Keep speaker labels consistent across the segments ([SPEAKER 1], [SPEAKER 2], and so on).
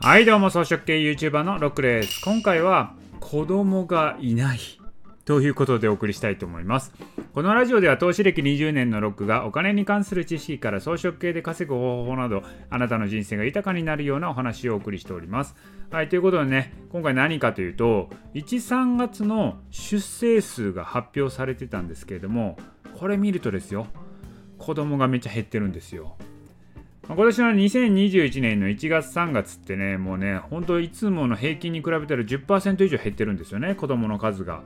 [SPEAKER 1] はいどうも草食系 YouTuber のロックです。今回は子供がいないということでお送りしたいと思います。このラジオでは投資歴20年のロックがお金に関する知識から装飾系で稼ぐ方法などあなたの人生が豊かになるようなお話をお送りしております。はいということでね今回何かというと13月の出生数が発表されてたんですけれどもこれ見るとですよ子供がめっちゃ減ってるんですよ。今年の2021年の1月3月ってね、もうね、本当いつもの平均に比べたら10%以上減ってるんですよね、子供の数が。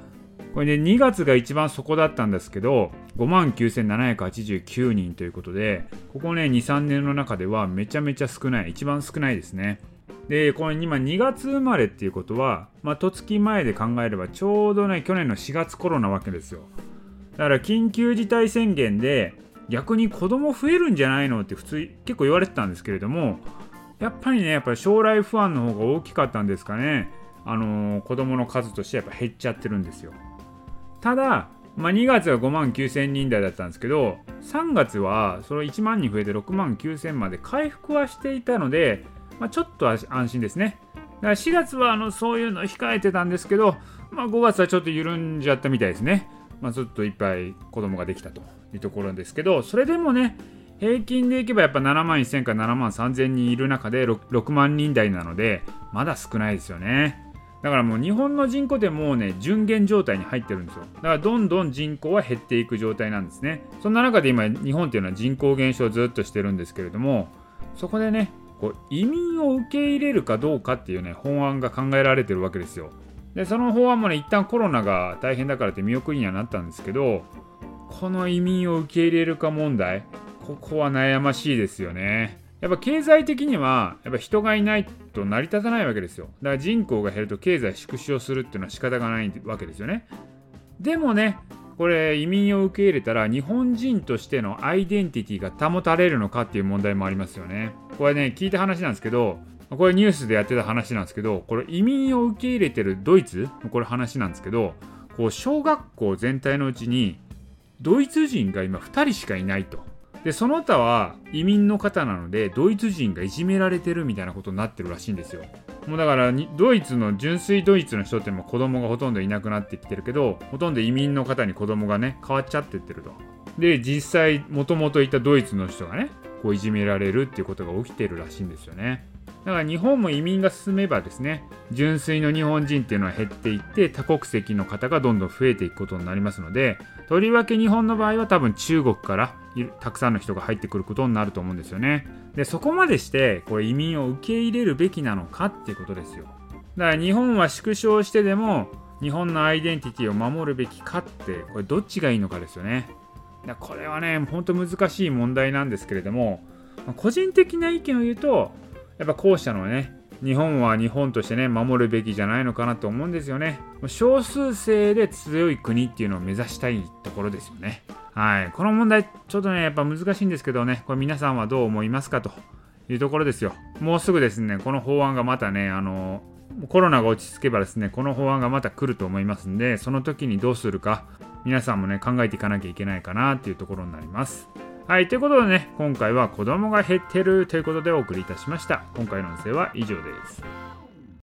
[SPEAKER 1] これね、2月が一番底だったんですけど、59,789人ということで、ここね、2、3年の中ではめちゃめちゃ少ない、一番少ないですね。で、これ今2月生まれっていうことは、まあ、とつき前で考えればちょうどね、去年の4月頃なわけですよ。だから緊急事態宣言で、逆に子供増えるんじゃないのって普通結構言われてたんですけれどもやっぱりねやっぱり将来不安の方が大きかったんですかね。あのー、子供の数としてやっぱ減っちゃってるんですよ。ただ、まあ、2月は5万9000人台だったんですけど3月はその1万人増えて6万9000まで回復はしていたので、まあ、ちょっと安心ですね。だから4月はあのそういうの控えてたんですけど、まあ、5月はちょっと緩んじゃったみたいですね。まあ、ずっといっぱい子供ができたというところですけどそれでもね平均でいけばやっぱ7万1000から7万3000人いる中で 6, 6万人台なのでまだ少ないですよね。だからもう日本の人口でもうね順減状態に入ってるんですよ。だからどんどん人口は減っていく状態なんですね。そんな中で今日本っていうのは人口減少をずっとしてるんですけれどもそこでねこう移民を受け入れるかどうかっていうね法案が考えられてるわけですよ。でその法案もね一旦コロナが大変だからって見送りにはなったんですけどこの移民を受け入れるか問題ここは悩ましいですよね。やっぱ経済的にはやっぱ人がいないと成り立たないわけですよ。だから人口が減ると経済縮小するっていうのは仕方がないわけですよね。でもねこれ移民を受け入れたら日本人としてのアイデンティティが保たれるのかっていう問題もありますよね。これね聞いた話なんですけどこれニュースでやってた話なんですけど、これ移民を受け入れてるドイツ？のこれ話なんですけど、こう小学校全体のうちにドイツ人が今2人しかいないと。で、その他は移民の方なので、ドイツ人がいじめられてるみたいなことになってるらしいんですよ。もうだからドイツの純粋ドイツの人っても子供がほとんどいなくなってきてるけど、ほとんど移民の方に子供がね、変わっちゃってってると。で、実際、もともといたドイツの人がね、こういじめられるっていうことが起きてるらしいんですよね。だから日本も移民が進めばですね純粋の日本人っていうのは減っていって多国籍の方がどんどん増えていくことになりますのでとりわけ日本の場合は多分中国からたくさんの人が入ってくることになると思うんですよね。でそこまでしてこれ移民を受け入れるべきなのかっていうことですよ。だから日本は縮小してでも日本のアイデンティティを守るべきかってこれどっちがいいのかですよね。これはね本当難しい問題なんですけれども個人的な意見を言うとやっぱ後者のね日本は日本としてね守るべきじゃないのかなと思うんですよね。少数制で強い国っていうのを目指したいところですよね。はい。この問題ちょっとねやっぱ難しいんですけどねこれ皆さんはどう思いますかというところですよ。もうすぐですねこの法案がまたねあのコロナが落ち着けばですねこの法案がまた来ると思いますんでその時にどうするか皆さんもね考えていかなきゃいけないかなっていうところになります。はい、ということでね、今回は子供が減ってるということでお送りいたしました。今回の音声は以上です。